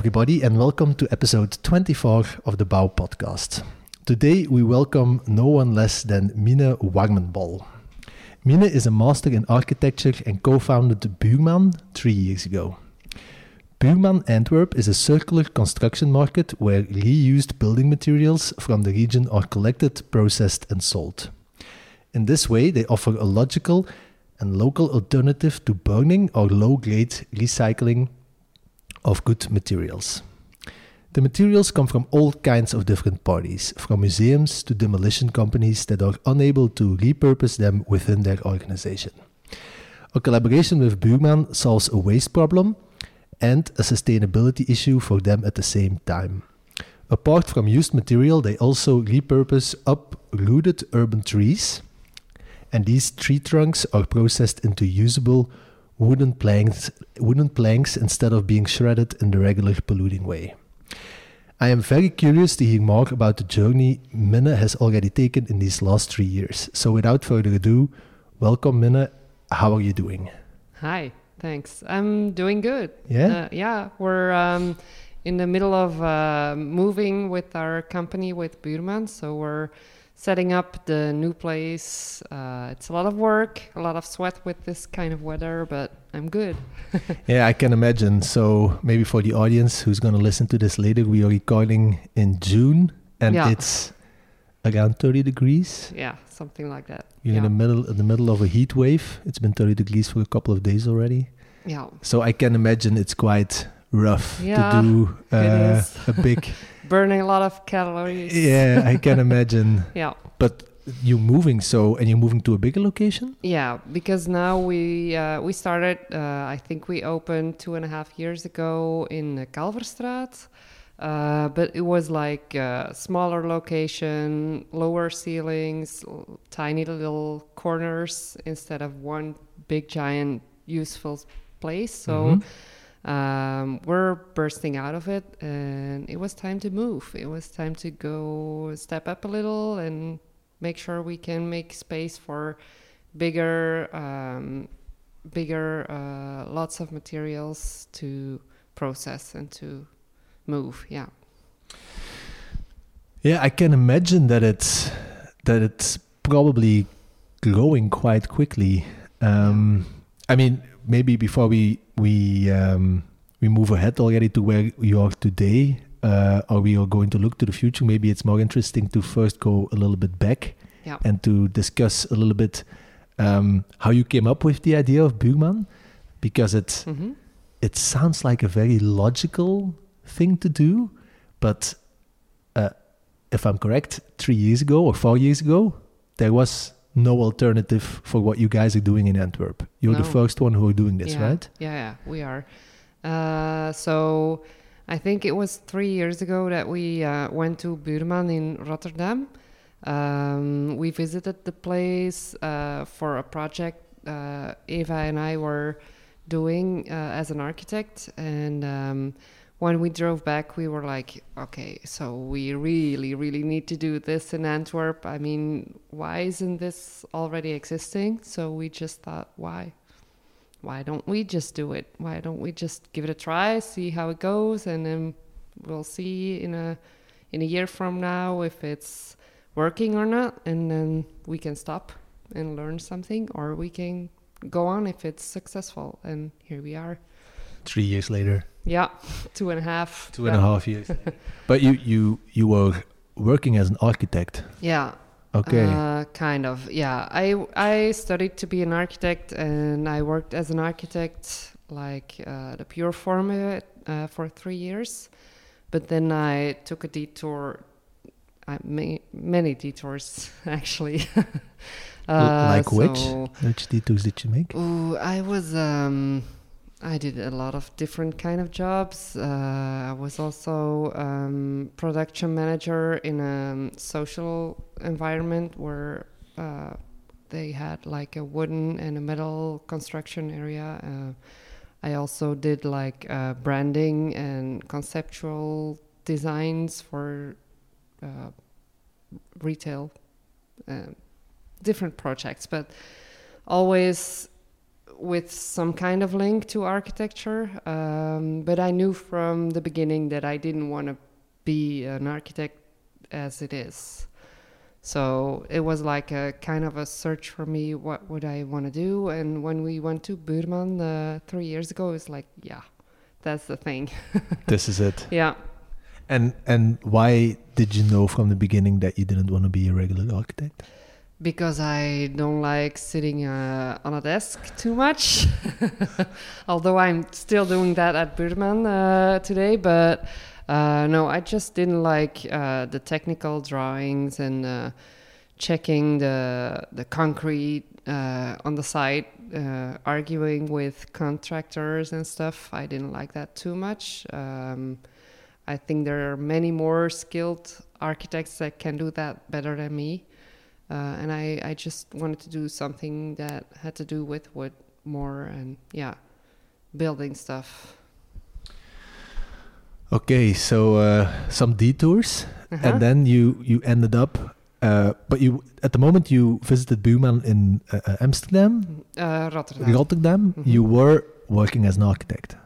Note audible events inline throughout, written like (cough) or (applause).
everybody, and welcome to episode 24 of the Bao podcast. Today, we welcome no one less than Minne Warmenbol. Minne is a master in architecture and co founded Buurman three years ago. Buurman Antwerp is a circular construction market where reused building materials from the region are collected, processed, and sold. In this way, they offer a logical and local alternative to burning or low grade recycling of good materials. The materials come from all kinds of different parties, from museums to demolition companies that are unable to repurpose them within their organization. A collaboration with Buurman solves a waste problem and a sustainability issue for them at the same time. Apart from used material, they also repurpose uprooted urban trees, and these tree trunks are processed into usable wooden planks, wooden planks instead of being shredded in the regular polluting way. I am very curious to hear more about the journey Minne has already taken in these last three years. So, without further ado, welcome, Minne. How are you doing? Hi, thanks. I'm doing good. Yeah? Uh, yeah, we're um, in the middle of uh, moving with our company with Buurman. So, we're setting up the new place. Uh, it's a lot of work, a lot of sweat with this kind of weather, but I'm good. (laughs) yeah, I can imagine. So maybe for the audience who's going to listen to this later, we are recording in June, and Yeah. it's around 30 degrees. yeah, something like that. You're in the middle in the middle of a heat wave. It's been 30 degrees for a couple of days already. yeah. So I can imagine it's quite rough Yeah, to do uh, a big. (laughs) Burning a lot of calories. yeah, I can (laughs) imagine. Yeah. But you're moving, so and you're moving to a bigger location. Yeah, because now we uh, we started. Uh, I think we opened two and a half years ago in uh, Kalverstraat, uh, but it was like a smaller location, lower ceilings, l- tiny little corners instead of one big giant useful place. So. Um, we're bursting out of it, and it was time to move. It was time to go step up a little and make sure we can make space for bigger, um, bigger, uh, lots of materials to process and to move. Yeah. Yeah, I can imagine that it's that it's probably growing quite quickly. Um, I mean, maybe before we we um, we move ahead already to where you are today, uh, or we are going to look to the future. Maybe it's more interesting to first go a little bit back Yeah. and to discuss a little bit um, how you came up with the idea of Buurman, because it hmm it sounds like a very logical thing to do, but uh, if I'm correct, three years ago or four years ago, there was no alternative for what you guys are doing in Antwerp. You're the first one who are doing this, yeah. right? Yeah, yeah, we are. Uh, so I think it was three years ago that we uh, went to Buurman in Rotterdam. Um, we visited the place uh, for a project uh, Eva and I were doing uh, as an architect. And um, when we drove back, we were like, okay, so we really, really need to do this in Antwerp. I mean, why isn't this already existing? So we just thought, why? why don't we just do it? Why don't we just give it a try, see how it goes, and then we'll see in a in a year from now if it's working or not, and then we can stop and learn something, or we can go on if it's successful. And here we are. Three years later, Yeah, two and a half. two and a half years. (laughs) but you you you were working as an architect. Yeah, Okay. Uh, kind of, yeah. I I studied to be an architect, and I worked as an architect, like uh, the pure form of it, uh, for three years. But then I took a detour, I ma- many detours (laughs) actually. (laughs) L- like which? Which detours did you make? Ooh, I was um, I did a lot of different kind of jobs. Uh, I was also um, production manager in a social environment where uh, they had like a wooden and a metal construction area. Uh, I also did like uh, branding and conceptual designs for uh, retail, uh, different projects, but always with some kind of link to architecture. Um, but I knew from the beginning that I didn't want to be an architect as it is. So it was like a kind of a search for me. What would I want to do? And when we went to Buurman uh, three years ago, it was like, yeah, that's the thing. (laughs) this is it. Yeah. And and why did you know from the beginning that you didn't want to be a regular architect? Because I don't like sitting uh, on a desk too much. (laughs) Although I'm still doing that at Buurman uh, today, but uh, no, I just didn't like uh, the technical drawings and uh, checking the the concrete uh, on the site, arguing with contractors and stuff. I didn't like that too much. Um, I think there are many more skilled architects that can do that better than me. Uh, and I, I just wanted to do something that had to do with wood more and yeah, building stuff. Okay, so uh, some detours, Uh-huh. and then you you ended up. Uh, but you at the moment you visited Buurman in uh, uh, Amsterdam, Uh, Rotterdam. Rotterdam. Mhm. You were working as an architect.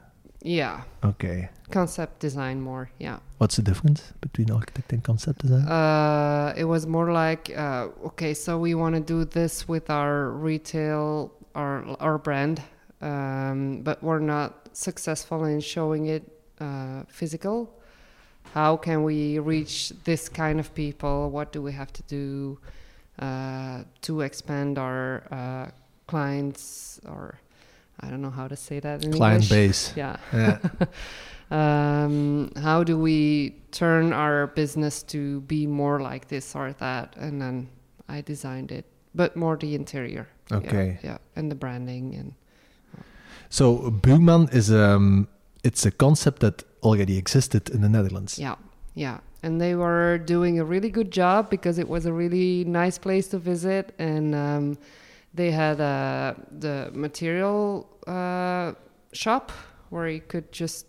Yeah, Okay, concept design more. Yeah. what's the difference between architect and concept design? Uh, it was more like, uh, okay, so we want to do this with our retail, our our brand, um, but we're not successful in showing it uh, physical. How can we reach this kind of people? What do we have to do uh, to expand our uh, clients, or I don't know how to say that in Client English. base. Yeah. Yeah. (laughs) um, how do we turn our business to be more like this or that? And then I designed it, but more the interior. Okay. Yeah, and the branding and So Buurman is um, it's a concept that already existed in the Netherlands. yeah, yeah. And they were doing a really good job because it was a really nice place to visit, and um, they had uh, the material uh, shop where you could just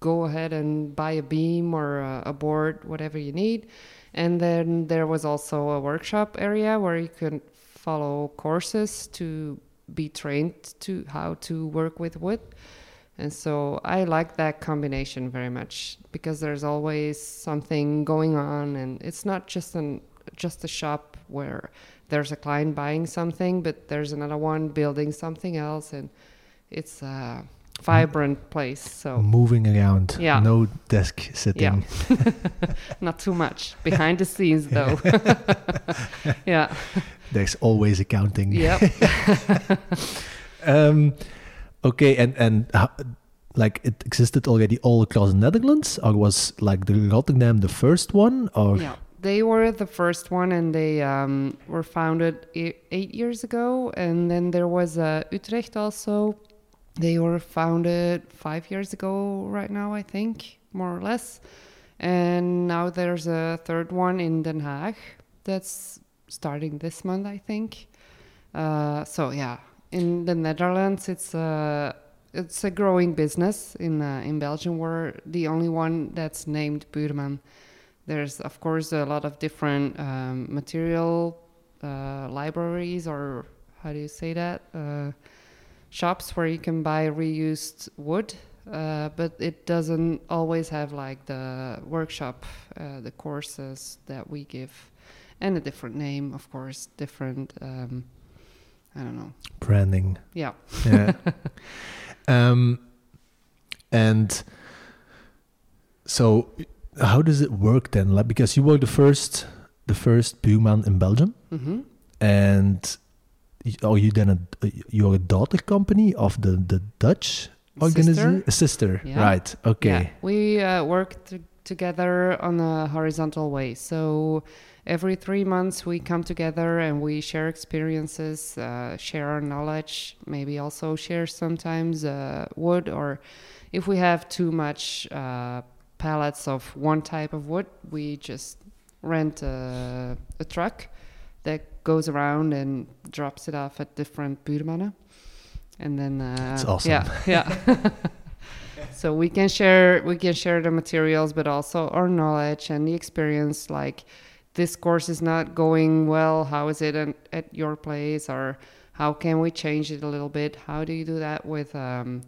go ahead and buy a beam or a, a board, whatever you need. And then there was also a workshop area where you could follow courses to be trained to how to work with wood. And so I like that combination very much because there's always something going on and it's not just an just a shop where there's a client buying something but there's another one building something else and it's a vibrant place so Moving around. Yeah. No desk sitting. yeah. (laughs) not too much behind the scenes (laughs) though (laughs) yeah There's always accounting. yep Um, okay, and and how, like it existed already all across the Netherlands, or was like the Rotterdam the first one, or Yeah, they were the first one, and they um, were founded eight years ago. And then there was uh, Utrecht also. They were founded five years ago, right now, I think, more or less. And now there's a third one in Den Haag that's starting this month, I think. Uh, so yeah, in the Netherlands, it's a it's a growing business. In uh, in Belgium, we're the only one that's named Buurman. There's of course a lot of different um, material uh, libraries, or how do you say that? Uh, shops where you can buy reused wood, uh, but it doesn't always have like the workshop, uh, the courses that we give, and a different name, of course, different. Um, I don't know. branding? Yeah. Yeah. (laughs) um, and so, how does it work then? Like, because you were the first, the first Buurman in Belgium, hmm and are you then a you're a daughter company of the the Dutch organization? A sister, Yeah. right? Okay. Yeah, we uh, work t- together on a horizontal way. So every three months we come together and we share experiences, uh, share our knowledge, maybe also share sometimes uh, wood or if we have too much uh, pallets of one type of wood, we just rent a, a truck that goes around and drops it off at different buurmannen. And then uh, That's awesome. yeah, (laughs) yeah. so we can share we can share the materials but also our knowledge and the experience like this course is not going well. How is it at, at your place, or how can we change it a little bit? How do you do that with um,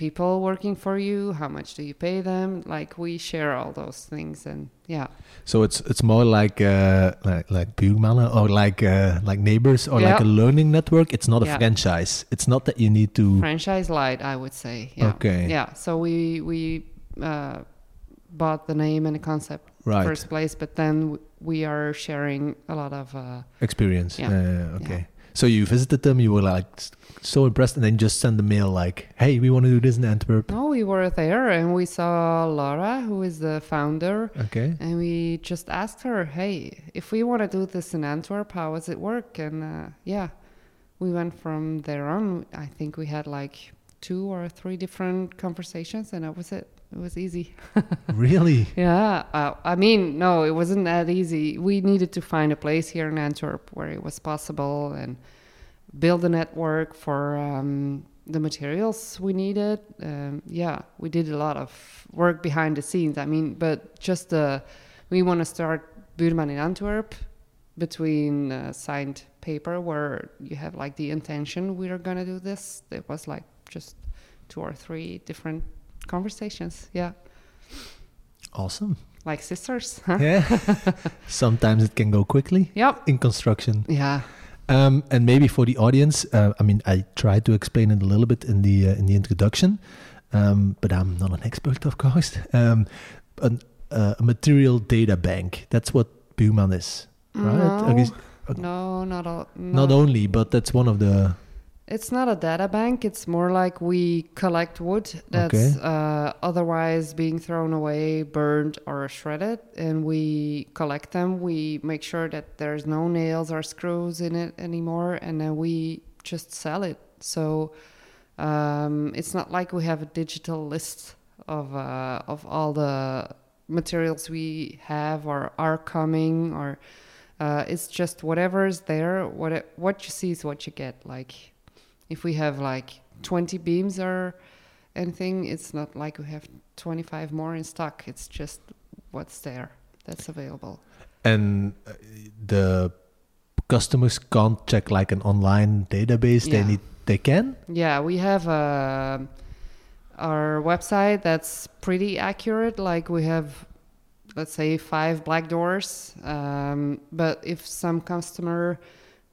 people working for you? How much do you pay them? Like we share all those things, and yeah. So it's it's more like uh, like like Buurmannen or like uh, like neighbors or like a learning network. It's not a Yeah. franchise. It's not that you need to. franchise light i would say yeah Okay. yeah so we we uh, bought the name and the concept Right. first place but then we are sharing a lot of uh, experience. Yeah. Uh, okay. So you visited them. You were like so impressed, and then just send a mail like, "Hey, we want to do this in Antwerp." no we were there and we saw laura who is the founder Okay. and we just asked her hey if we want to do this in antwerp how does it work and uh, yeah we went from there on i think we had like two or three different conversations and that was it it was easy really? (laughs) Yeah, uh, I mean, no, it wasn't that easy. We needed to find a place here in Antwerp where it was possible and build a network for um, the materials we needed. Um, yeah, we did a lot of work behind the scenes. I mean, but just uh, we want to start Buurman in Antwerp between uh, signed paper where you have like the intention we are going to do this. It was like just two or three different conversations. Yeah Awesome. like sisters. Huh? Yeah. (laughs) Sometimes it can go quickly Yep. in construction. Yeah. Um, and maybe for the audience, uh, I mean, I tried to explain it a little bit in the uh, in the introduction, um, but I'm not an expert, of course. Um, an, uh, a material data bank. That's what Buurman is, right? No, no, not all. Not only, but that's one of the. It's not a data bank. It's more like we collect wood that's Okay. uh, otherwise being thrown away, burned, or shredded, and we collect them. We make sure that there's no nails or screws in it anymore, and then we just sell it. So um, it's not like we have a digital list of uh, of all the materials we have or are coming, or uh, it's just whatever is there. What it, what you see is what you get. Like if we have like 20 beams or anything, it's not like we have 25 more in stock. It's just what's there that's available. And uh, the customers can't check like an online database. They Yeah. need. They can. Yeah, we have uh, our website that's pretty accurate. Like we have, let's say, five black doors. Um, but if some customer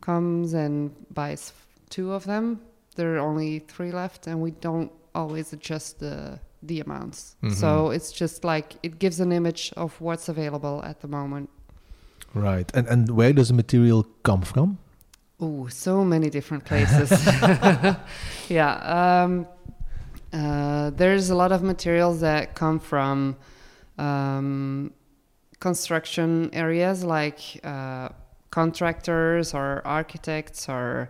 comes and buys two of them, there are only three left, and we don't always adjust the the amounts. So it's just like it gives an image of what's available at the moment. Right. And and where does the material come from? Oh, so many different places. (laughs) yeah. Um, uh, there's a lot of materials that come from um, construction areas like uh, contractors or architects or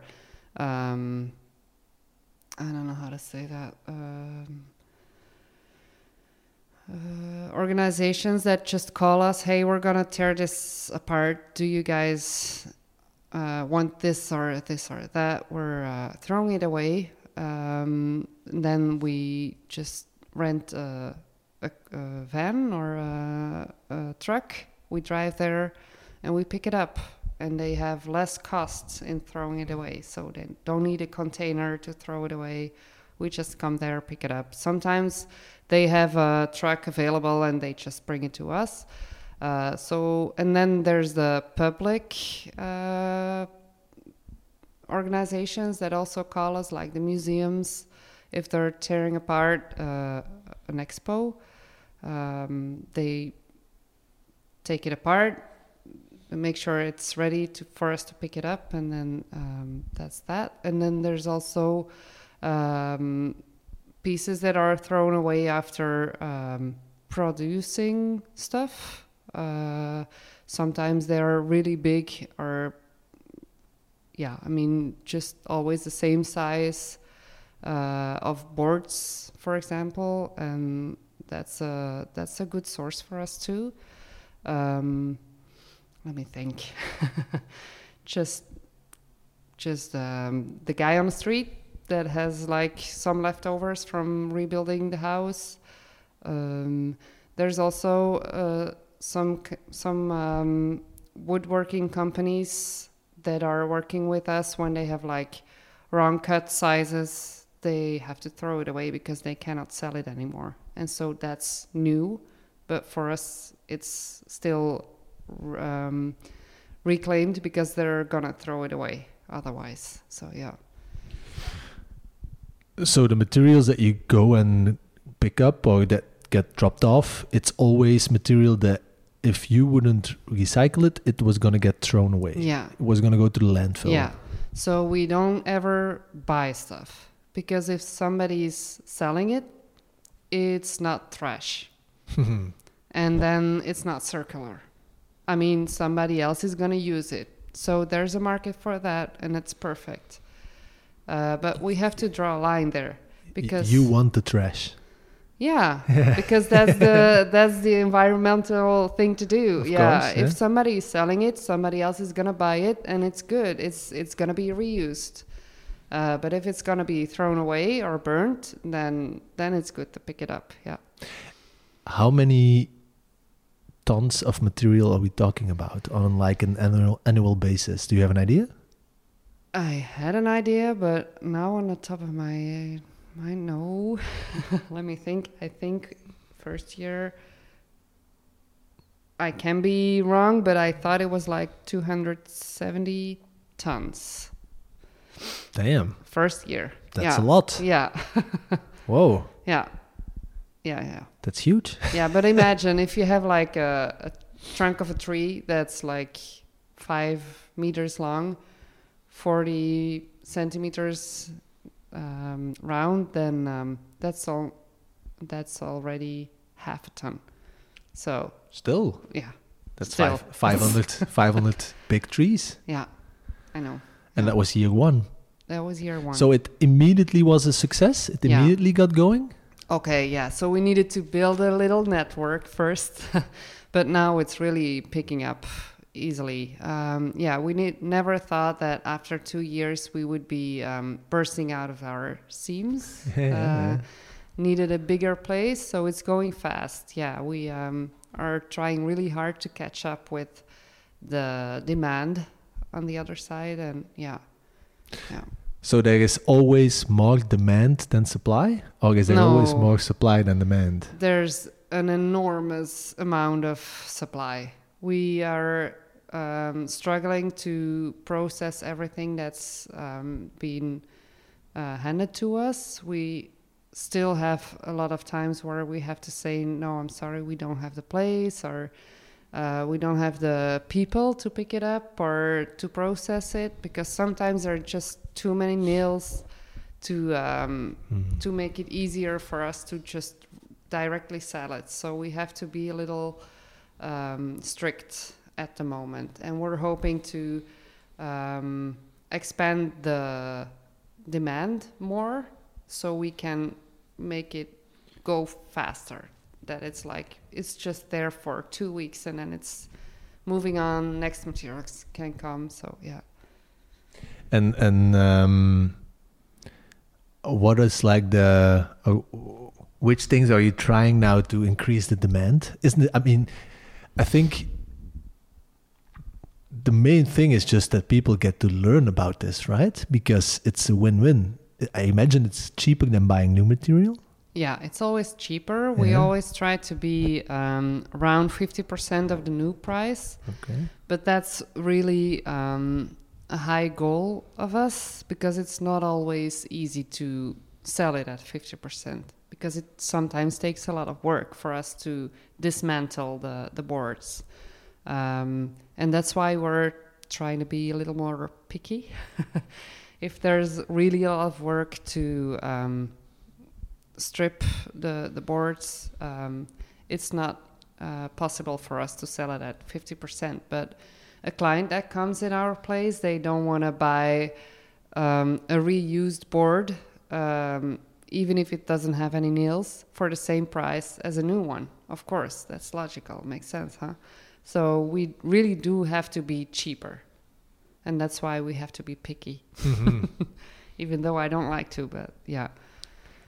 um, I don't know how to say that. Um, uh, organizations that just call us, hey, we're gonna tear this apart. Do you guys uh, want this or this or that? We're uh, throwing it away. Um, then we just rent a, a, a van or a, a truck. We drive there and we pick it up. And they have less costs in throwing it away. So they don't need a container to throw it away. We just come there, pick it up. Sometimes they have a truck available and they just bring it to us. Uh, so, and then there's the public uh, organizations that also call us, like the museums, if they're tearing apart uh, an expo. Um, they take it apart, make sure it's ready to, for us to pick it up, and then um, that's that. And then there's also um, pieces that are thrown away after um, producing stuff. Uh, sometimes they're really big or yeah, I mean, just always the same size uh, of boards, for example, and that's a that's a good source for us too. Um, let me think. (laughs) just just um, the guy on the street that has like some leftovers from rebuilding the house. Um, there's also uh, some some um, woodworking companies that are working with us when they have like wrong cut sizes, they have to throw it away because they cannot sell it anymore. And so that's new, but for us, it's still um, reclaimed because they're gonna throw it away otherwise. So yeah. So the materials that you go and pick up or that get dropped off, it's always material that if you wouldn't recycle it, it was gonna get thrown away. Yeah. It was gonna go to the landfill. Yeah. So we don't ever buy stuff because if somebody's selling it, it's not trash. (laughs) and then it's not circular. I mean, somebody else is going to use it. So there's a market for that, and it's perfect. Uh, but we have to draw a line there because you want the trash. yeah, (laughs) because that's the that's the environmental thing to do. Of yeah, course, if somebody is selling it, somebody else is gonna buy it, and it's good. It's it's gonna be reused. Uh, but if it's gonna be thrown away or burnt, then then it's good to pick it up. Yeah. How many tons of material are we talking about on like an annual annual basis? Do you have an idea? I had an idea, but now on the top of my mind, no. (laughs) Let me think. I think first year. I can be wrong, but I thought it was like 270 tons Damn, first year. that's yeah. a lot. Yeah, (laughs) Whoa, yeah, yeah, yeah, that's huge. (laughs) yeah. But imagine if you have like a, a trunk of a tree that's like five meters long, 40 centimeters um, round, then um, that's all. That's already half a ton. So Still, yeah, that's Still. five, 500, (laughs) 500 big trees, yeah, I know. and Yeah. that was year one. That was year one. So it immediately was a success. It Yeah. immediately got going. Okay, yeah. So we needed to build a little network first, (laughs) but now it's really picking up easily. Um, yeah, we need, never thought that after two years we would be um, bursting out of our seams. (laughs) Uh, needed a bigger place, so it's going fast. Yeah, we um, are trying really hard to catch up with the demand on the other side, and yeah, yeah. So there is always more demand than supply, or is there always more supply than demand? there's an enormous amount of supply. We are um, struggling to process everything that's um, been uh, handed to us. We still have a lot of times where we have to say, no, I'm sorry, we don't have the place, or uh, we don't have the people to pick it up or to process it, because sometimes there are just too many mills to um, Mhm. to make it easier for us to just directly sell it. So we have to be a little um, strict at the moment, and we're hoping to um, expand the demand more, so we can make it go faster. That it's like it's just there for two weeks, and then it's moving on. Next materials can come. So yeah. And and um, what is like the uh, which things are you trying now to increase the demand? Isn't it? I mean, I think the main thing is just that people get to learn about this, right? Because it's a win-win. I imagine it's cheaper than buying new material. Yeah, it's always cheaper. We Yeah. always try to be um, around 50% of the new price, Okay. but that's really um, a high goal of us because it's not always easy to sell it at 50% because it sometimes takes a lot of work for us to dismantle the, the boards. Um, and that's why we're trying to be a little more picky. (laughs) if there's really a lot of work to um, strip the the boards, um, it's not uh, possible for us to sell it at fifty percent. But a client that comes in our place, they don't want to buy um, a reused board, um, even if it doesn't have any nails, for the same price as a new one. Of course, that's logical, makes sense, huh? So we really do have to be cheaper, and that's why we have to be picky. (laughs) Even though I don't like to, but yeah.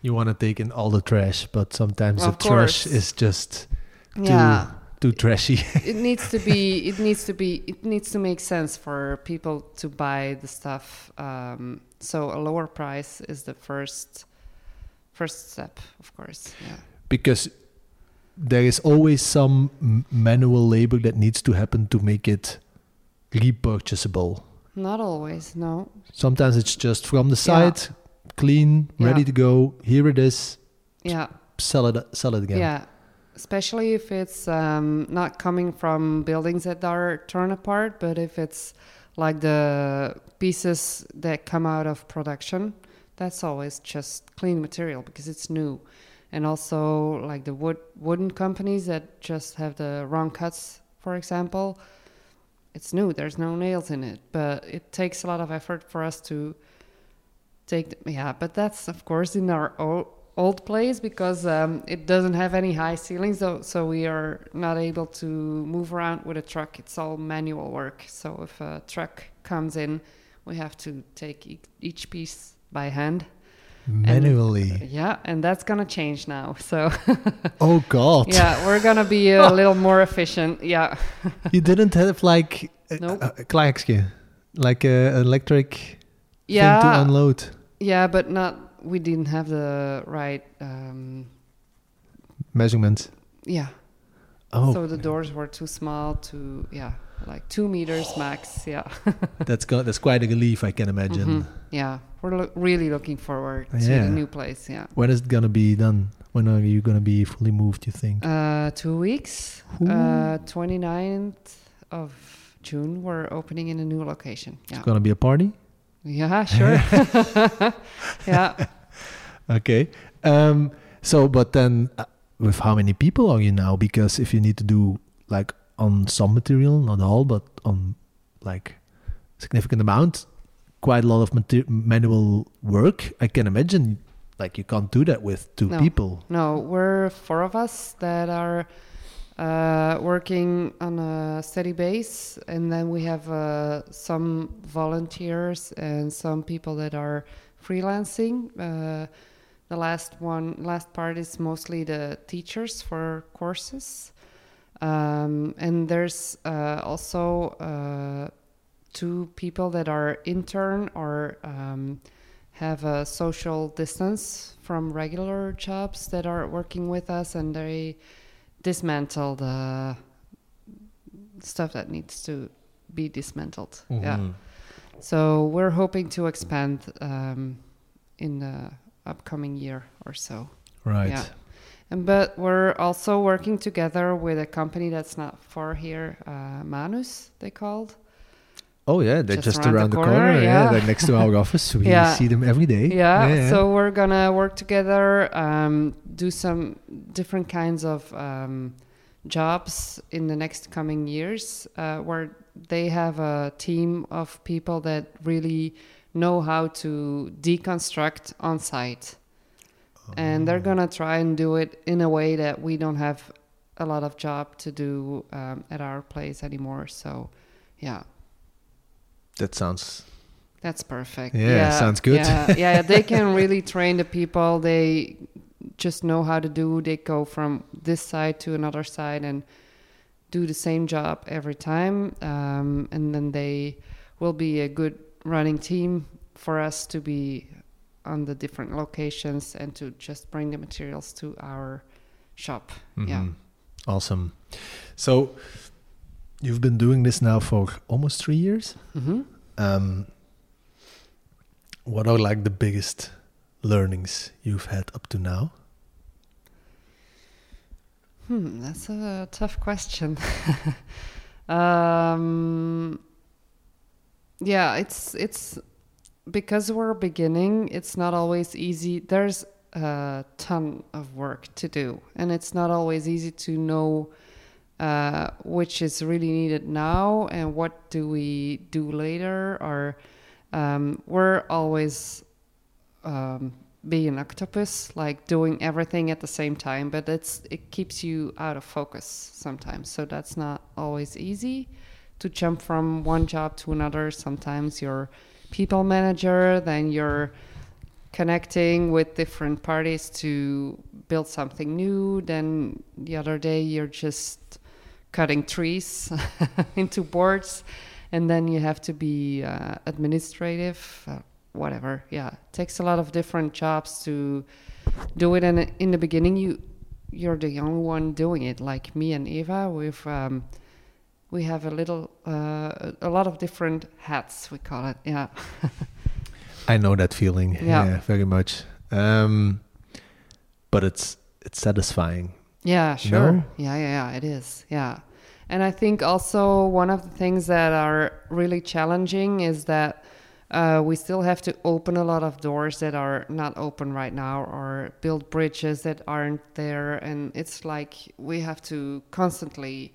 You want to take in all the trash, but sometimes Of the trash course. is just Yeah, too trashy. (laughs) it needs to be it needs to be it needs to make sense for people to buy the stuff um, so a lower price is the first first step of course yeah. Because there is always some m- manual labor that needs to happen to make it repurchasable. Not always no. Sometimes it's just from the side clean ready Yeah. to go here it is yeah. sell it sell it again. Yeah, especially if it's um, not coming from buildings that are torn apart, but if it's like the pieces that come out of production, that's always just clean material because it's new. And also like the wood wooden companies that just have the wrong cuts, for example, it's new. There's no nails in it, but it takes a lot of effort for us to take. The, yeah, but that's of course in our o- old place because um, it doesn't have any high ceilings, so so we are not able to move around with a truck. It's all manual work. So if a truck comes in, we have to take e- each piece by hand. manually Yeah, and that's gonna change now. So (laughs) oh god yeah, we're gonna be a (laughs) little more efficient. Yeah. (laughs) you didn't have like uh, Nope. a, a, klaakske, like a electric thing to unload yeah, but not. We didn't have the right. Um, measurements yeah, oh so the doors were too small. To yeah, like two meters max. Yeah. (laughs) that's go- that's quite a relief i can imagine Mhm. Yeah, we're lo- really looking forward to Yeah. the new place. Yeah. when is it gonna be done when are you gonna be fully moved you think Uh, two weeks. Ooh. Uh, 29th of June, we're opening in a new location. Yeah. it's gonna be a party Yeah, sure. (laughs) yeah. Okay. Um, so, but then, uh, with how many people are you now? Because if you need to do like on some material, not all, but on like significant amount, quite a lot of manual work. I can imagine, like you can't do that with two No. people. No, we're four of us that are uh, working on a steady base, and then we have uh, some volunteers and some people that are freelancing. Uh, the last one, last part is mostly the teachers for courses, um, and there's uh, also uh, two people that are intern or um, have a social distance from regular jobs that are working with us and they dismantle the stuff that needs to be dismantled. Yeah. Mhm. So we're hoping to expand um, in the upcoming year or so. Right. Yeah. And but we're also working together with a company that's not far here, uh, Manus, they called. Oh yeah, they're Just just, around around, the corner, corner. yeah. yeah. they're next to our (laughs) office. We Yeah. see them every day. Yeah, so we're gonna work together, um, do some different kinds of um, jobs in the next coming years, uh, where they have a team of people that really know how to deconstruct on site, and they're gonna try and do it in a way that we don't have a lot of job to do um, at our place anymore. So, yeah. That sounds That's perfect. Yeah, sounds good. Yeah, yeah, they can (laughs) really train the people. They just know how to do. They go from this side to another side and do the same job every time, um, and then they will be a good running team for us to be on the different locations and to just bring the materials to our shop. Yeah. Mhm. Awesome. So you've been doing this now for almost three years. hmm Um, what are like the biggest learnings you've had up to now? Hmm, that's a tough question. (laughs) um, yeah, it's it's because we're beginning. It's not always easy. There's a ton of work to do, and it's not always easy to know uh, which is really needed now and what do we do later. Or um, we're always um, be an octopus, like doing everything at the same time, but it's it keeps you out of focus sometimes. So that's not always easy to jump from one job to another. Sometimes you're people manager, then you're connecting with different parties to build something new. Then the other day you're just cutting trees (laughs) into boards, and then you have to be uh, administrative, uh, whatever. Yeah, it takes a lot of different jobs to do it. And in the beginning, you you're the only one doing it. Like me and Eva, we've um, we have a little uh, a lot of different hats. We call it. Yeah. (laughs) I know that feeling. Yeah. Yeah, very much. Um, but it's it's satisfying. Yeah, sure. No? Yeah, yeah, yeah, it is. Yeah. And I think also one of the things that are really challenging is that uh, we still have to open a lot of doors that are not open right now or build bridges that aren't there. And it's like we have to constantly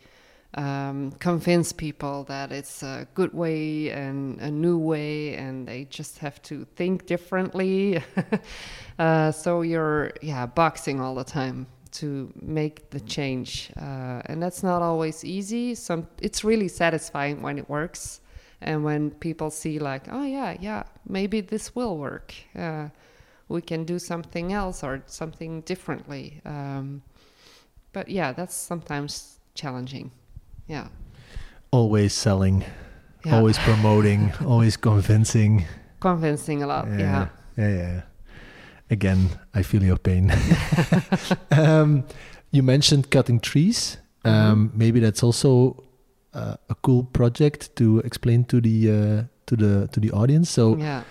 um, convince people that it's a good way and a new way, and they just have to think differently. (laughs) uh, so you're, yeah, boxing all the time to make the change, uh, and that's not always easy. Some it's really satisfying when it works, and when people see like, oh yeah, yeah, maybe this will work. Uh, we can do something else or something differently. Um, but yeah, that's sometimes challenging. Yeah. Always selling, Yeah. always promoting, (laughs) always convincing. convincing a lot. Yeah. yeah, yeah. Again, I feel your pain. (laughs) um, you mentioned cutting trees. Um, Mm-hmm. Maybe that's also uh, a cool project to explain to the uh, to the to the audience. So Yeah.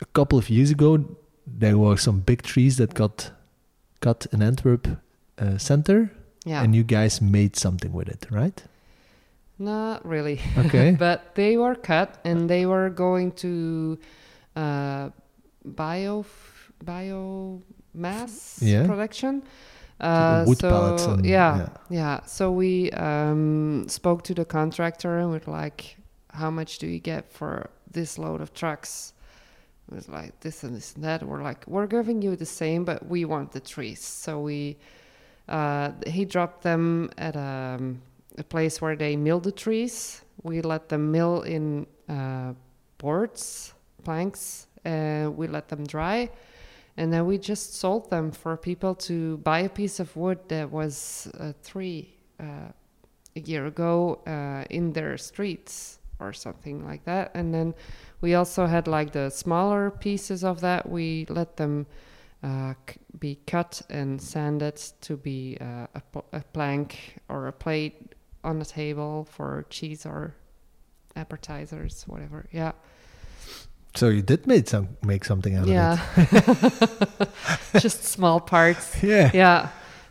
a couple of years ago, there were some big trees that got cut in Antwerp uh, center, Yeah. and you guys made something with it, right? Not really. Okay. (laughs) but they were cut and they were going to uh, bio biomass Yeah. production. So Uh, wood so pellets and- yeah, yeah. yeah, So we um, spoke to the contractor and we're like, "How much do you get for this load of trucks?" It was like this and this and that. We're like, "We're giving you the same, but we want the trees." So we uh, he dropped them at a, a place where they mill the trees. We let them mill in uh, boards, planks, and we let them dry. And then we just sold them for people to buy a piece of wood that was a tree uh, a year ago uh, in their streets or something like that. And then we also had like the smaller pieces of that. We let them uh, be cut and sanded to be uh, a, a plank or a plate on the table for cheese or appetizers, whatever. Yeah. So you did make some make something out Yeah. of it. (laughs) (laughs) Just small parts. Yeah. Yeah.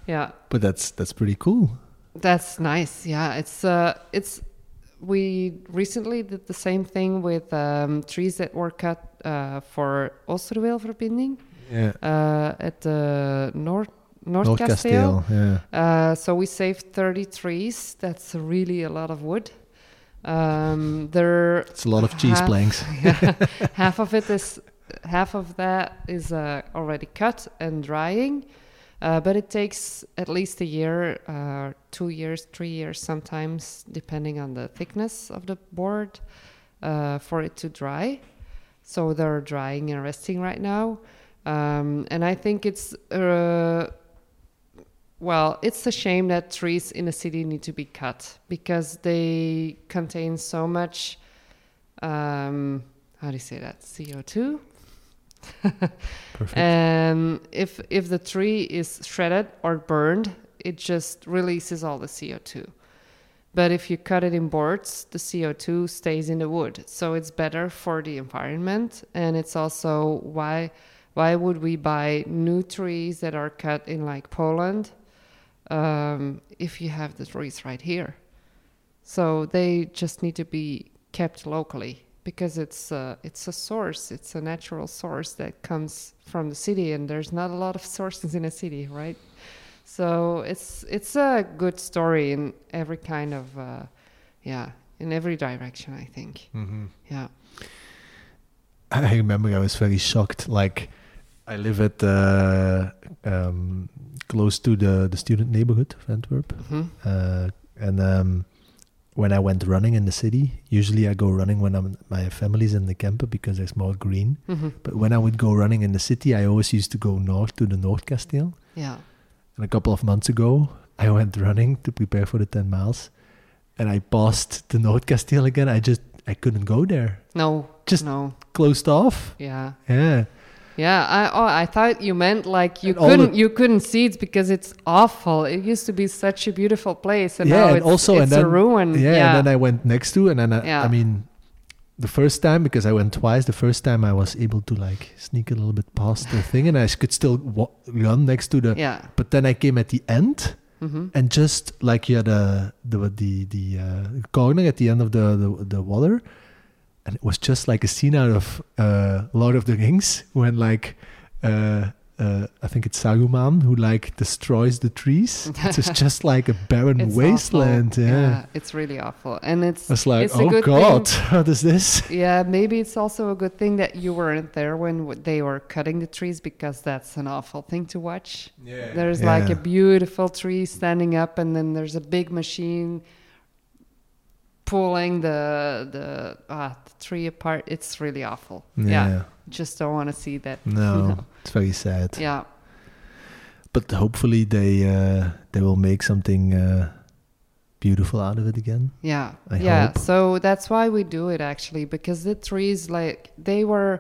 Yeah. But that's that's pretty cool. That's nice. Yeah, it's uh, it's. We recently did the same thing with um, trees that were cut uh, for Oosterweelverbinding Yeah. uh, at the North North North Castile. Castile. Yeah. Uh, so we saved 30 trees. That's really a lot of wood. Um, there, It's a lot of cheese planks. (laughs) yeah, half of it is half of that is uh, already cut and drying, uh, but it takes at least a year, uh, two years, three years sometimes, depending on the thickness of the board, uh, for it to dry. So they're drying and resting right now, um, and I think it's. Well, it's a shame that trees in a city need to be cut because they contain so much. Um, how do you say that? CO two. Perfect. And (laughs) if if the tree is shredded or burned, it just releases all the CO two. But if you cut it in boards, the CO two stays in the wood, so it's better for the environment. And it's also why why would we buy new trees that are cut in like Poland um, if you have the trees right here? So they just need to be kept locally because it's uh, it's a source, it's a natural source that comes from the city, and there's not a lot of sources in a city, right? So it's it's a good story in every kind of uh, yeah in every direction. I think hmm yeah I remember I was very shocked. Like, I live at uh, um, close to the the student neighborhood of Antwerp, hmm uh, and um, when I went running in the city, usually I go running when I'm my family's in the camper because there's more green. hmm But when I would go running in the city, I always used to go north to the North Castile. yeah And a couple of months ago, I went running to prepare for the 10 miles and I passed the Noordkasteel again. I just, I couldn't go there. No, Just- no. Closed off. Yeah. Yeah. Yeah, I oh, I thought you meant like you And couldn't you couldn't see it because it's awful. It used to be such a beautiful place, and yeah. now And it's, also, it's and then, a ruin. Yeah, Yeah, And then I went next to, and then I, Yeah. I mean, the first time, because I went twice, the first time I was able to like sneak a little bit past the thing and I could still wa- run next to the, yeah. but then I came at the end. hmm and just like you had a, the the the uh, corner at the end of the, the the water, and it was just like a scene out of uh, Lord of the Rings when like uh, uh, I think it's Saruman who like destroys the trees. (laughs) it's just like a barren It's wasteland. awful. Yeah. it's really awful, and it's It's like, it's a oh good god, Thing. (laughs) what is this? Yeah, maybe it's also a good thing that you weren't there when they were cutting the trees because that's an awful thing to watch. Yeah. There's like a beautiful tree standing up, and then there's a big machine pulling the the, ah, the tree apart. It's really awful. Yeah, just don't want to see that. No, No. it's very sad. Yeah, But hopefully they uh, they will make something uh, beautiful out of it again. yeah, I yeah. hope. So that's why we do it actually because the trees, like they were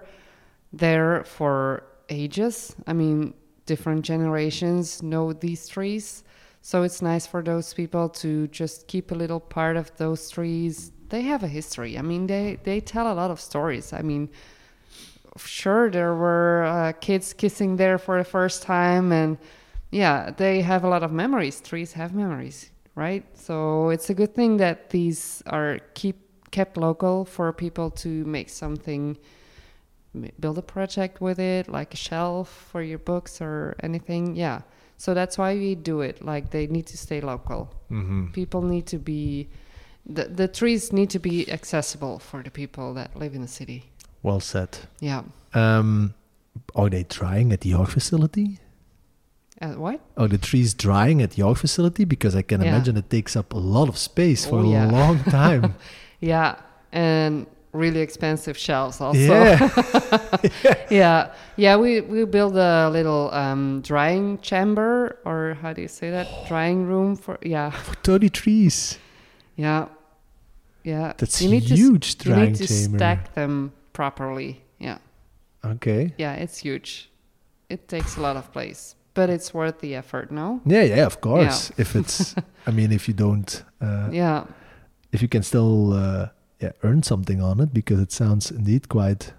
there for ages. I mean, different generations know these trees. So it's nice for those people to just keep a little part of those trees. They have a history. I mean, they they tell a lot of stories. I mean, sure there were uh, kids kissing there for the first time, and yeah, they have a lot of memories. Trees have memories, right? So it's a good thing that these are keep kept local for people to make something build a project with it like a shelf for your books or anything yeah so that's why we do it like they need to stay local Mm-hmm. people need to be the, the trees need to be accessible for the people that live in the city Well said. yeah Um, are they drying at your facility? uh, what Are the trees drying at your facility? Because I can Yeah. imagine it takes up a lot of space for Oh, a long time. (laughs) yeah and really expensive shelves also. Yeah. (laughs) (laughs) yeah. Yeah we we build a little um drying chamber or how do you say that? (gasps) Drying room for yeah. For 30 trees. yeah. Yeah. That's you need to s- huge you need to chamber. stack them properly. Yeah. Okay. yeah it's huge. It takes a lot of place but it's worth the effort no? Yeah, yeah, of course. If it's, (laughs) I mean, if you don't, uh, yeah. if you can still, uh, yeah, earn something on it, because it sounds indeed quite,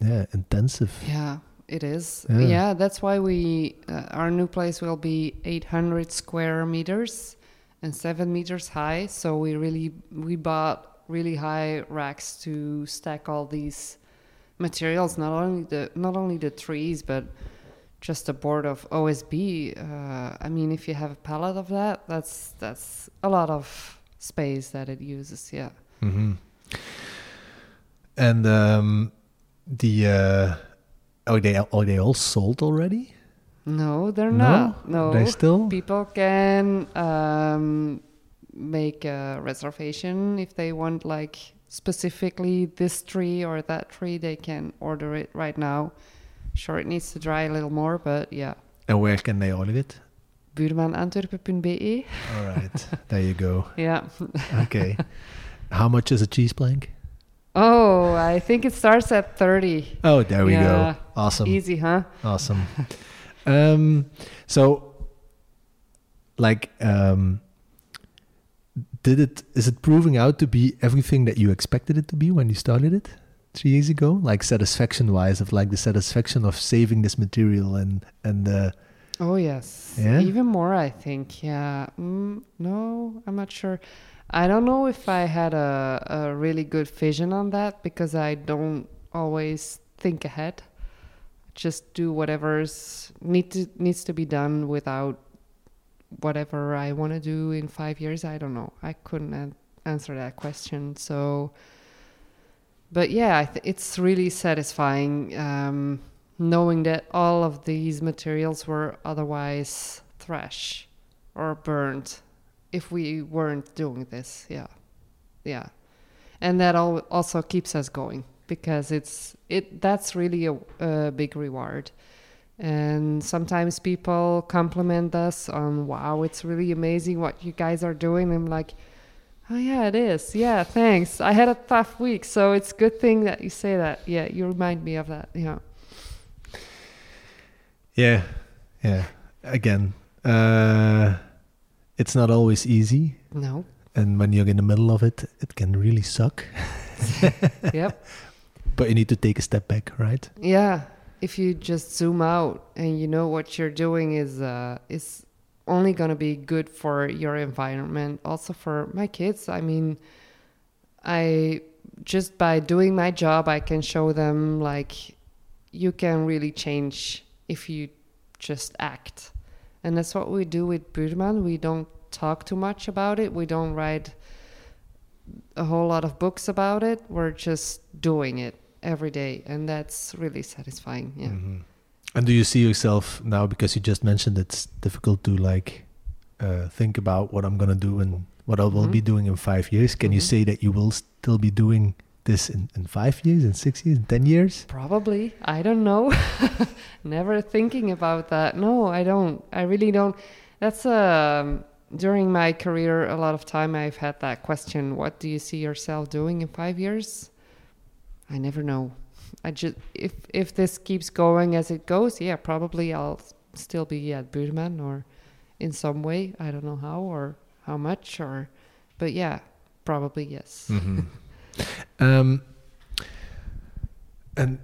yeah, intensive. yeah it is Yeah. yeah, that's why we uh, our new place will be 800 square meters and 7 meters high so we really we bought really high racks to stack all these materials not only the not only the trees but just a board of OSB uh, I mean if you have a pallet of that that's that's a lot of space that it uses yeah hmm And um, the uh, are they are they all sold already? no they're No? not. No. They still? People can um, make a reservation if they want like specifically this tree or that tree they can order it right now. Sure it needs to dry a little more but yeah. And where can they order it? buurmanantwerpen.be All right, there you go. (laughs) yeah. Okay, (laughs) how much is a cheese plank? oh i think it starts at 30 Oh, there we Yeah. go. Awesome, easy huh awesome. um, so, like, um, did it? Is it proving out to be everything that you expected it to be when you started it three years ago? Like satisfaction-wise, of like the satisfaction of saving this material and and uh, Oh yes, Yeah? even more. I think. Yeah. Mm, no, I'm not sure. I don't know if I had a, a really good vision on that because I don't always think ahead. Just do whatever's need to needs to be done without whatever I want to do in five years. I don't know. I couldn't an- answer that question. So, but yeah, th- it's really satisfying. Um, knowing that all of these materials were otherwise trash or burned if we weren't doing this yeah yeah and that al- also keeps us going because it's it that's really a, a big reward And sometimes people compliment us on, wow, it's really amazing what you guys are doing. I'm like, oh, yeah, it is. Yeah, thanks. I had a tough week. So it's good thing that you say that. Yeah, you remind me of that. Yeah. Yeah. Yeah. Again, uh, it's not always easy. No. And when you're in the middle of it, it can really suck. (laughs) yep. (laughs) But you need to take a step back, right? Yeah. If you just zoom out and you know what you're doing is uh, is only gonna be good for your environment, also for my kids. I mean, I just by doing my job, I can show them like you can really change if you just act. And that's what we do with Buurman. We don't talk too much about it. We don't write a whole lot of books about it. We're just doing it every day, and that's really satisfying. Yeah. Mm-hmm. And do you see yourself now because you just mentioned it's difficult to like uh, think about what I'm gonna do and what I will Mhm. be doing in five years? Can you Mhm. say that you will still be doing this in, in five years, in six years, in ten years? Probably. I don't know. (laughs) Never thinking about that. No, I don't. I really don't. That's um during my career a lot of time I've had that question, what do you see yourself doing in 5 years? I never know. I just if if this keeps going as it goes, yeah, probably I'll still be at Buurman or in some way, I don't know how or how much or but yeah, probably yes. Mm-hmm. (laughs) um, and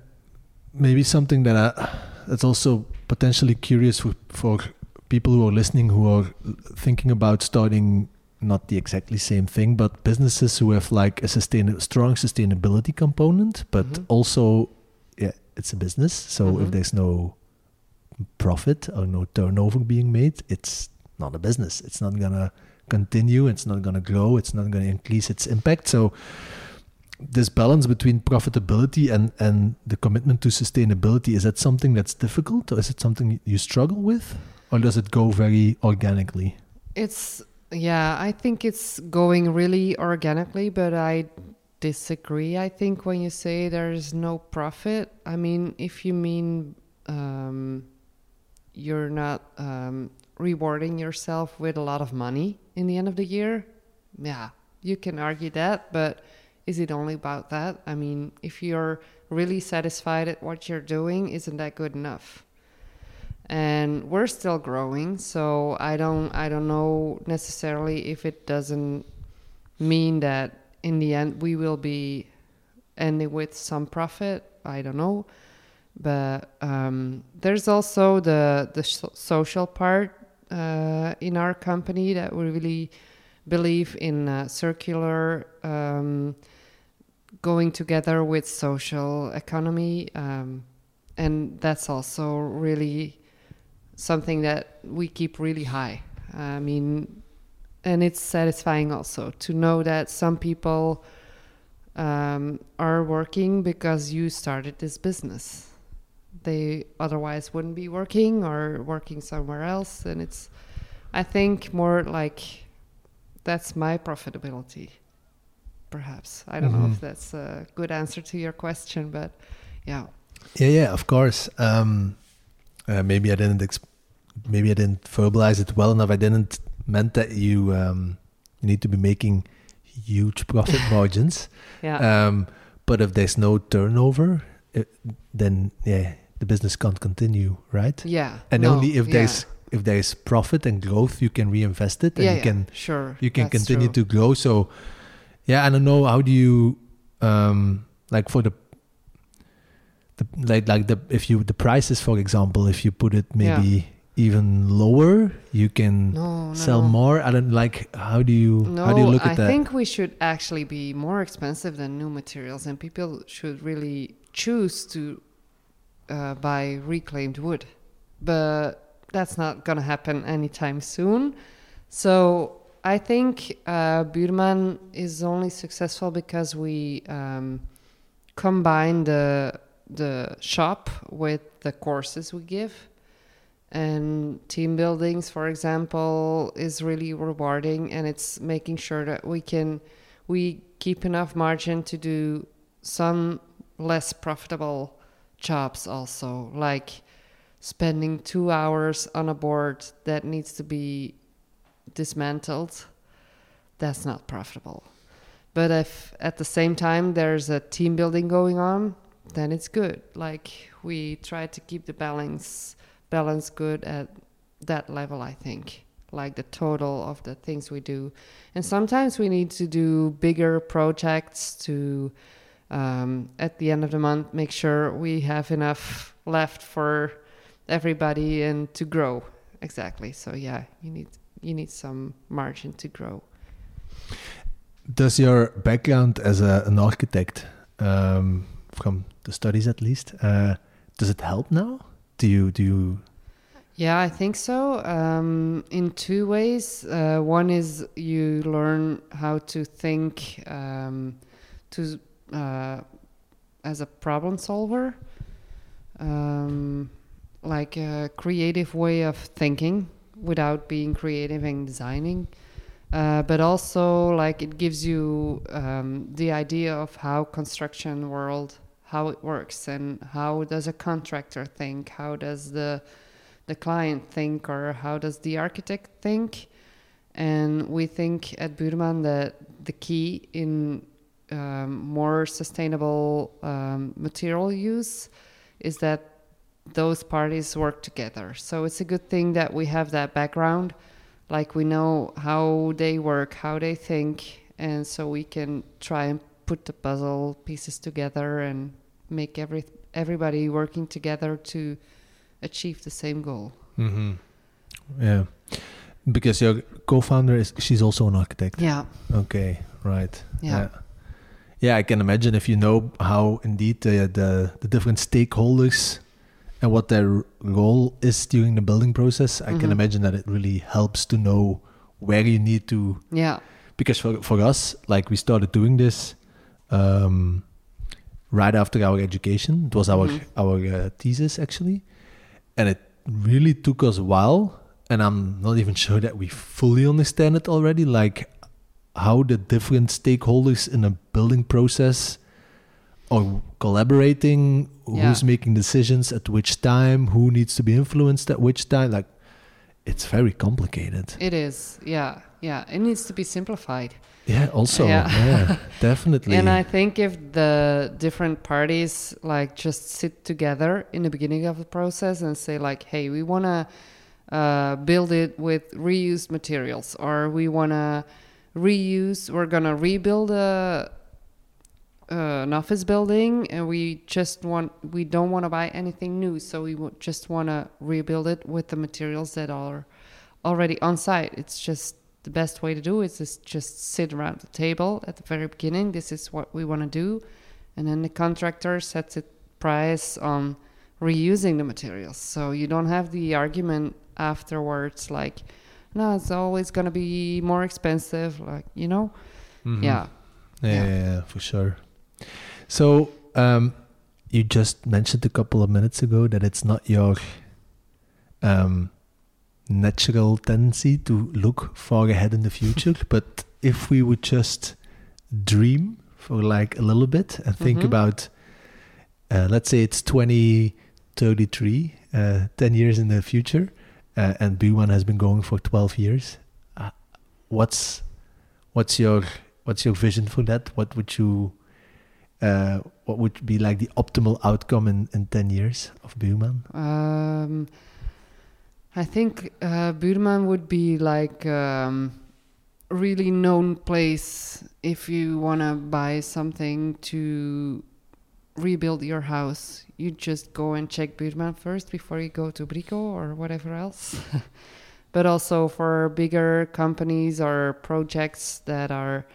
maybe something that I, that's also potentially curious for, for people who are listening who are thinking about starting not the exactly same thing, but businesses who have like a sustain strong sustainability component, but Mhm. also yeah, it's a business. So if Mhm. there's no profit or no turnover being made, it's not a business. It's not gonna continue. It's not gonna grow. It's not gonna increase its impact. So this balance between profitability and and the commitment to sustainability is that something that's difficult, or is it something you struggle with, or does it go very organically? It's yeah, I think it's going really organically, but I disagree. I think when you say there's no profit, I mean if you mean um, you're not um, rewarding yourself with a lot of money in the end of the year, yeah, you can argue that, but is it only about that? I mean, if you're really satisfied at what you're doing, isn't that good enough? and we're still growing so i don't i don't know necessarily if it doesn't mean that in the end we will be ending with some profit i don't know but um, there's also the the so- social part uh, in our company that we really believe in uh, circular um, going together with social economy um, and that's also really something that we keep really high. I mean, and it's satisfying also to know that some people um, are working because you started this business. They otherwise wouldn't be working or working somewhere else. And it's, I think, more like that's my profitability, perhaps. I don't know if Mhm. that's a good answer to your question, but yeah. Yeah, yeah, of course. Um, uh, maybe I didn't. Exp- maybe I didn't verbalize it well enough. I didn't meant that you um, you need to be making huge profit (laughs) margins. Yeah. Um, but if there's no turnover, it, then yeah, the business can't continue, right? yeah. And no, only if yeah. there's if there's profit and growth, you can reinvest it, and yeah, you yeah, can sure you can that's continue true. to grow. So, yeah, I don't know how do you um like for the the like like the if you the prices for example if you put it Yeah. maybe even lower you can no, no, sell no. more i don't like how do you how do you look at I that i think we should actually be more expensive than new materials, and people should really choose to uh, buy reclaimed wood. But that's not gonna happen anytime soon. So I think uh, Buurman is only successful because we um, combine the the shop with the courses we give. And team buildings for example is really rewarding and it's making sure that we can we keep enough margin to do some less profitable jobs also like spending two hours on a board that needs to be dismantled, that's not profitable. But if at the same time there's a team building going on, then it's good. Like we try to keep the balance balance good at that level, I think. Like the total of the things we do. And sometimes we need to do bigger projects to um, at the end of the month make sure we have enough left for everybody and to grow. Exactly. So yeah, you need you need some margin to grow. Does your background as a, an architect, um, from the studies at least, uh, does it help now? Do you do you? Yeah, I think so. Um, in two ways. Uh, one is you learn how to think um, to uh, as a problem solver, um, like a creative way of thinking without being creative and designing. Uh, but also like it gives you um, the idea of how construction world how it works and how does a contractor think how does the the client think or how does the architect think and we think at Buurman that the key in um, more sustainable um, material use is that those parties work together so it's a good thing that we have that background like we know how they work, how they think, and so we can try and put the puzzle pieces together and make every everybody working together to achieve the same goal. Mm-hmm. Yeah, because your co-founder is she's also an architect. Yeah. Okay. Right. Yeah. Yeah. Yeah, I can imagine if you know how indeed the the, the different stakeholders and what their role is during the building process, I can Mhm. imagine that it really helps to know where you need to. Yeah. Because for for us, like we started doing this um, right after our education. It was our Mhm. our uh, thesis actually, and it really took us a while. And I'm not even (laughs) sure that we fully understand it already. Like how the different stakeholders in a building process are collaborating, who's making decisions at which time, who needs to be influenced at which time. Like it's very complicated. It is. Yeah. Yeah. It needs to be simplified. Yeah, also, Yeah. yeah, (laughs) definitely. And I think if the different parties like just sit together in the beginning of the process and say like, "Hey, we want to uh, build it with reused materials, or we want to reuse, we're gonna rebuild a uh, an office building, and we just want we don't want to buy anything new, so we just want to rebuild it with the materials that are already on site. It's just the best way to do it is just sit around the table at the very beginning. This is what we want to do, and then the contractor sets a price on reusing the materials. So you don't have the argument afterwards like, no, it's always gonna be more expensive. Like you know, Mhm. yeah, yeah, Yeah. yeah, yeah, for sure. So, um, you just mentioned a couple of minutes ago that it's not your um, natural tendency to look far ahead in the future, (laughs) but if we would just dream for like a little bit and think Mhm. about, uh, let's say it's 2033, uh, 10 years in the future, uh, and B1 has been going for 12 years. Uh, what's what's your what's your vision for that? What would you uh, what would be like the optimal outcome in, in 10 years of Buurman? Um, I think uh, Buurman would be like um, really known place if you want to buy something to rebuild your house. You just go and check Buurman first before you go to Brico or whatever else. (laughs) but also for bigger companies or projects that are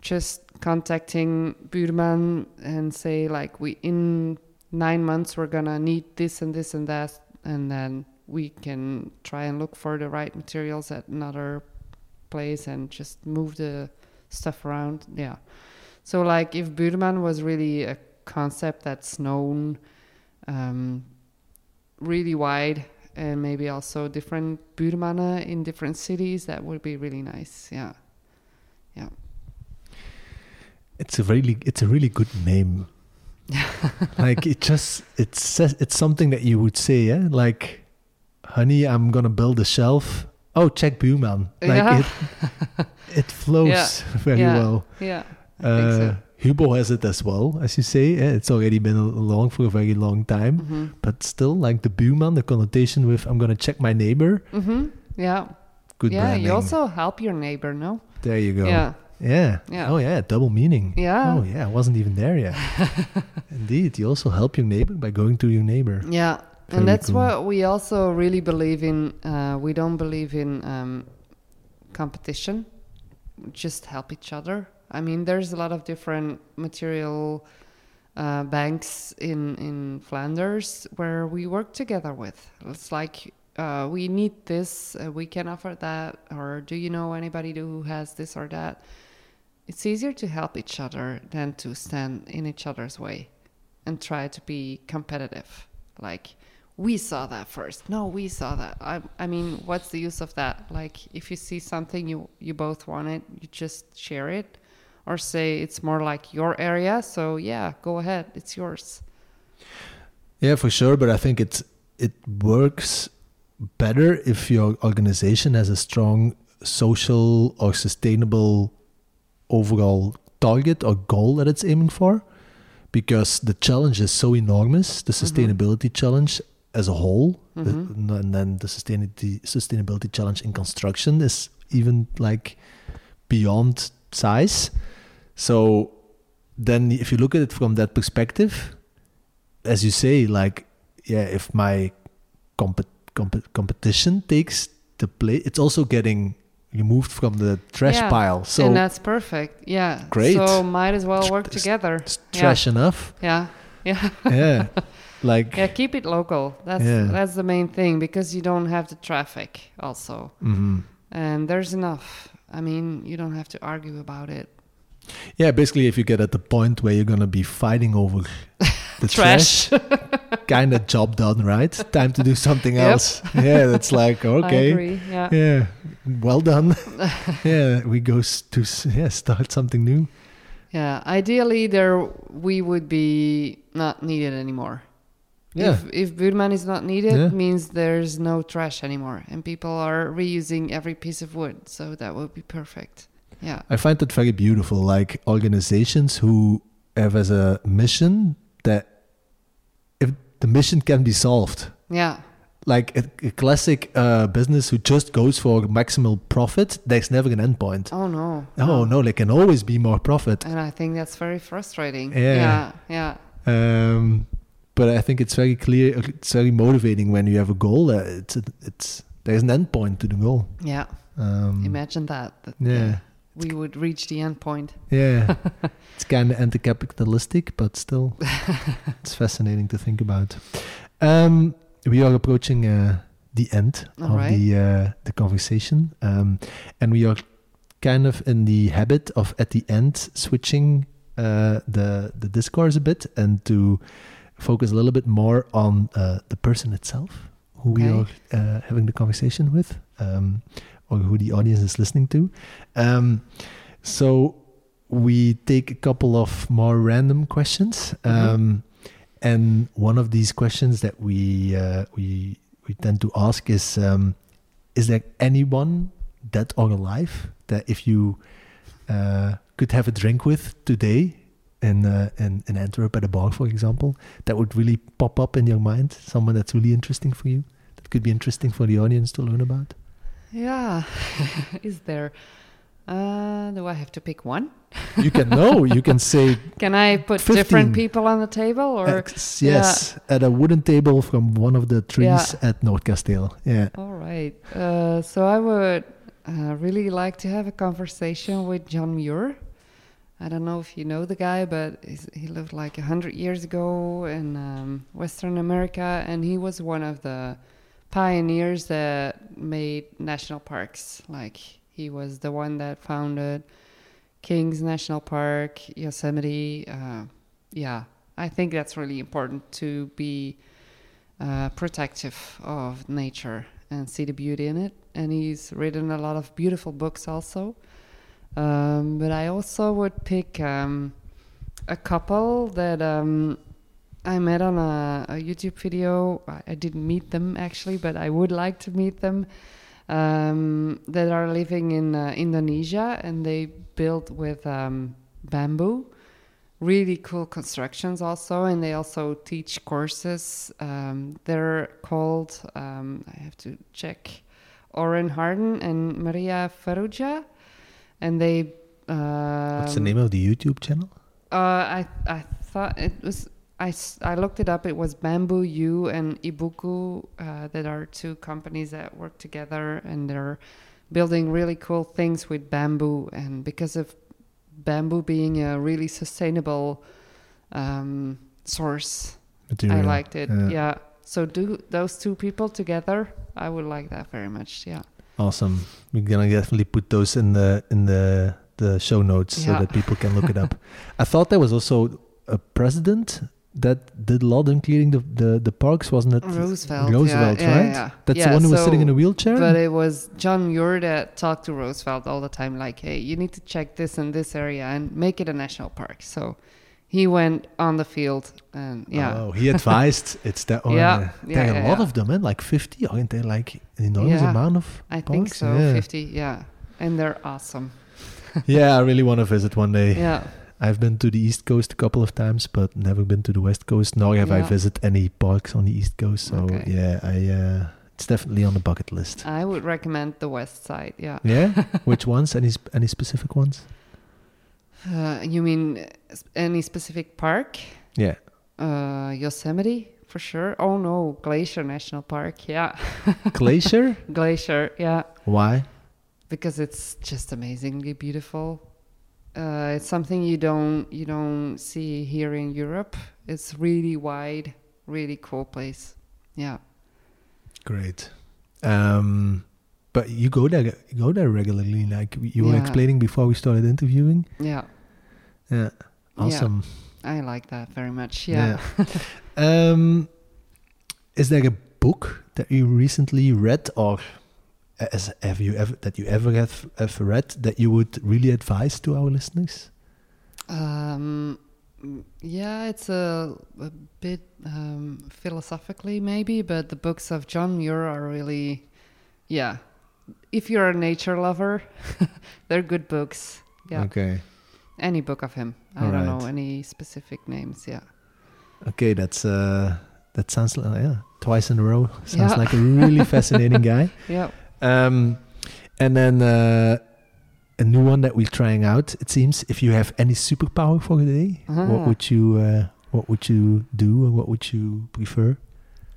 just contacting Buurman and say like we in nine months we're gonna need this and this and that and then we can try and look for the right materials at another place and just move the stuff around yeah so like if Buurman was really a concept that's known um, really wide and maybe also different Buurmannen in different cities that would be really nice Yeah. yeah It's a really it's a really good name. (laughs) like it just it says it's something that you would say, yeah? Like, honey, I'm gonna build a shelf. Oh, check Buurman. Like Yeah. it (laughs) it flows Yeah. (laughs) very Yeah. well. Yeah. I think so. Uh, Hubo has it as well, as you say. Yeah, it's already been along for a very long time, hmm but still, like the Buurman, the connotation with I'm gonna check my neighbor. hmm Yeah. Good yeah. branding. You also help your neighbor, no? there you go. Yeah. Yeah. Yeah. Oh yeah, double meaning. Yeah. Oh yeah, I wasn't even there yet. (laughs) Indeed, you also help your neighbor by going to your neighbor. Yeah. Very and that's cool. what we also really believe in. Uh, we don't believe in um, competition, just help each other. I mean, there's a lot of different material uh, banks in, in Flanders where we work together with. It's like uh, we need this, uh, we can offer that, or do you know anybody who has this or that? It's easier to help each other than to stand in each other's way and try to be competitive. Like, we saw that first. No, we saw that. I, I mean, what's the use of that? Like, if you see something you you both want it, you just share it, or say it's more like your area. So yeah, go ahead, it's yours. Yeah, for sure. But I think it's it works better if your organization has a strong social or sustainable overall target or goal that it's aiming for, because the challenge is so enormous. The sustainability challenge as a whole, the- Mhm. and then the sustainability sustainability challenge in construction is even like beyond size. So then if you look at it from that perspective, as you say, like, yeah, if my comp- comp- competition takes the play, it's also getting removed from the trash Yeah, pile. So and that's perfect. Yeah. Great. So might as well work together. it's Yeah. trash enough. Yeah. Yeah. Yeah. (laughs) like, Yeah. Keep it local. That's Yeah. that's the main thing because you don't have the traffic also, mhm. and there's enough. I mean, you don't have to argue about it. yeah, basically, if you get at the point where you're going to be fighting over (laughs) the trash, Trash. (laughs) kind of job done, right? Time to do something Yep. else. Yeah, that's like, (laughs) okay. Yeah. Yeah, well done. (laughs) yeah, we go to yeah start something new. Yeah, ideally there we would be not needed anymore. Yeah, If if Buurman is not needed, Yeah. means there's no trash anymore, and people are reusing every piece of wood. So that would be perfect. Yeah, I find that very beautiful. Like organizations who have as a mission that the mission can be solved, yeah, like a, a classic uh, business who just goes for maximal profit, there's never an end point. Oh no. Oh no, there can always be more profit. And I think that's very frustrating. Yeah. Yeah. Yeah. Um, but I think it's very clear. It's very motivating when you have a goal. Uh, it's it's there's an end point to the goal. Yeah. Um, Imagine that. that yeah. We would reach the end point. Yeah, (laughs) it's kind of anti-capitalistic, but still, (laughs) it's fascinating to think about. Um, we are approaching uh, the end All of right. the uh, the conversation, um, and we are kind of in the habit of at the end switching uh, the the discourse a bit and to focus a little bit more on uh, the person itself, who we are uh, having the conversation with, um, or who the audience is listening to. Um, so we take a couple of more random questions, Mhm. um, and one of these questions that we uh, we we tend to ask is: um, Is there anyone dead or alive that if you uh, could have a drink with today in, uh, in in Antwerp at a bar, for example, that would really pop up in your mind? Someone that's really interesting for you, that could be interesting for the audience to learn about. Yeah. (laughs) is there? Uh, do I have to pick one? You can know. You can say (laughs) Can I put 15. different people on the table or? X, yes, at a wooden table from one of the trees at Noordkasteel. Yeah. All right. Uh, so I would uh, really like to have a conversation with John Muir. I don't know if you know the guy, but he's, he lived like a hundred years ago in um, Western America, and he was one of the pioneers that made national parks. Like he was the one that founded Kings National Park, Yosemite. Uh, yeah, I think that's really important to be uh, protective of nature and see the beauty in it. And he's written a lot of beautiful books also. Um, but I also would pick um, a couple that um, I met on a, a YouTube video. I, I didn't meet them actually, but I would like to meet them. Um, that are living in uh, Indonesia and they build with um, bamboo. Really cool constructions, also, and they also teach courses. Um, they're called, um, I have to check, Orin Hardy and Maria Farrugia, and they. Uh, What's the name of the YouTube channel? Uh, I I thought it was I, I looked it up. It was Bamboo U and Ibuku uh, that are two companies that work together and they're building really cool things with bamboo. And because of bamboo being a really sustainable um, source, Material. I liked it. Yeah. Yeah. So do those two people together, I would like that very much. Yeah. Awesome. We're gonna definitely put those in the in the the show notes so that people can look it up. (laughs) I thought there was also a president that did a lot in clearing the, the, the parks, wasn't it? Roosevelt. Roosevelt, yeah, right? Yeah, yeah. That's Yeah, the one who was sitting in a wheelchair. But it was John Muir that talked to Roosevelt all the time, like, hey, you need to check this and this area and make it a national park. So he went on the field and yeah. Oh, he advised (laughs) it's that one. Yeah, uh, yeah, there are yeah, a lot yeah. of them, eh? like 50, aren't they? Like an enormous Yeah, amount of I think so, Yeah. 50, yeah. And they're awesome. (laughs) yeah, I really want to visit one day. Yeah. I've been to the East Coast a couple of times, but never been to the West Coast. Nor have I visited any parks on the East Coast. So Okay. yeah, I uh, it's definitely on the bucket list. I would recommend the west side, yeah. Yeah, (laughs) which ones? Any sp- any specific ones? Uh, you mean uh, any specific park? Yeah. Uh, Yosemite, for sure. Oh no, Glacier National Park, yeah. (laughs) Glacier? Glacier, yeah. Why? because it's just amazingly beautiful. Uh, it's something you don't you don't see here in Europe. It's really wide, really cool place. Yeah, Great. Um, but you go there, you go there regularly, like you were explaining before we started interviewing. yeah, Yeah. Awesome. I like that very much. Yeah. (laughs) um, is there a book that you recently read, or as have you ever that you ever have, have read that you would really advise to our listeners? Um, yeah, it's a, a bit um, philosophically maybe, but the books of John Muir are really, yeah. If you're a nature lover, (laughs) they're good books. Yeah. Okay. Any book of him. I All don't know any specific names. Yeah. Okay, that's uh, that sounds like yeah, twice in a row. Sounds Yeah. like a really (laughs) fascinating guy. Yeah. Um, and then uh, a new one that we're trying out. It seems if you have any superpower for the day, what Ah. would you uh, what would you do, or what would you prefer,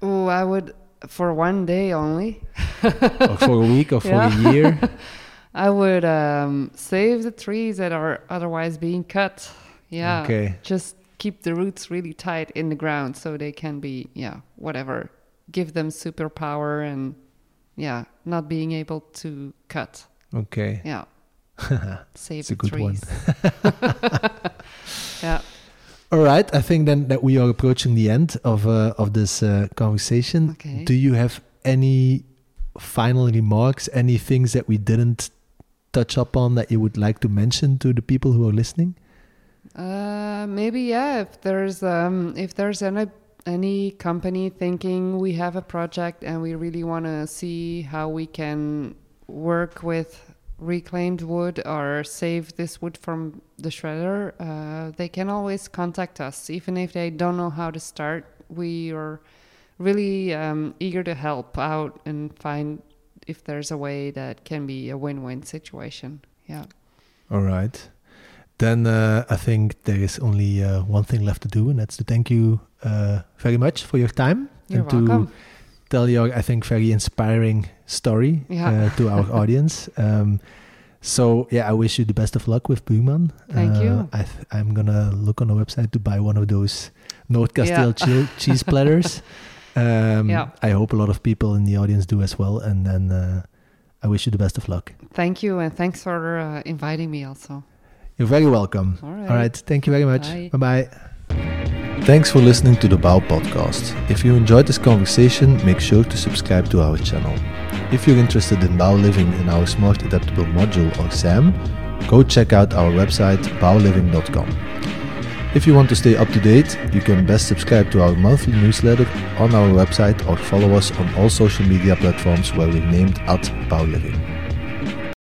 Oh, I would for one day only. or for a week, or for (laughs) Yeah. a year? (laughs) I would um, save the trees that are otherwise being cut. Yeah. Okay. Just keep the roots really tight in the ground so they can be yeah whatever. Give them superpower and yeah not being able to cut. Okay. Yeah. (laughs) Save It's a the good one. (laughs) yeah. All right. I think then that we are approaching the end of uh, of this uh, conversation. Okay. Do you have any final remarks? Any things that we didn't touch upon that you would like to mention to the people who are listening? Uh, maybe yeah. If there's um, if there's any any company thinking we have a project and we really want to see how we can work with reclaimed wood or save this wood from the shredder, uh, they can always contact us, even if they don't know how to start. We are really um, eager to help out and find if there's a way that can be a win-win situation. Yeah. All right. Then uh, I think there is only uh, one thing left to do, and that's to thank you uh, very much for your time You're and to tell your, I think, very inspiring story Yeah. uh, to our (laughs) audience. Um, so yeah, I wish you the best of luck with Buurman. Thank Uh, you. I th- I'm gonna look on the website to buy one of those Noordkasteel Yeah. che- cheese platters. (laughs) Um, Yeah. I hope a lot of people in the audience do as well. And then uh, I wish you the best of luck. Thank you, and thanks for uh, inviting me also. You're very welcome. All right. All right. Thank you very much. Bye. Bye. Thanks for listening to the Bao podcast. If you enjoyed this conversation, make sure to subscribe to our channel. If you're interested in Bao Living in our Smart Adaptable Module or SAM, go check out our website baoliving.com. If you want to stay up to date, you can best subscribe to our monthly newsletter on our website or follow us on all social media platforms where we're named at baoliving.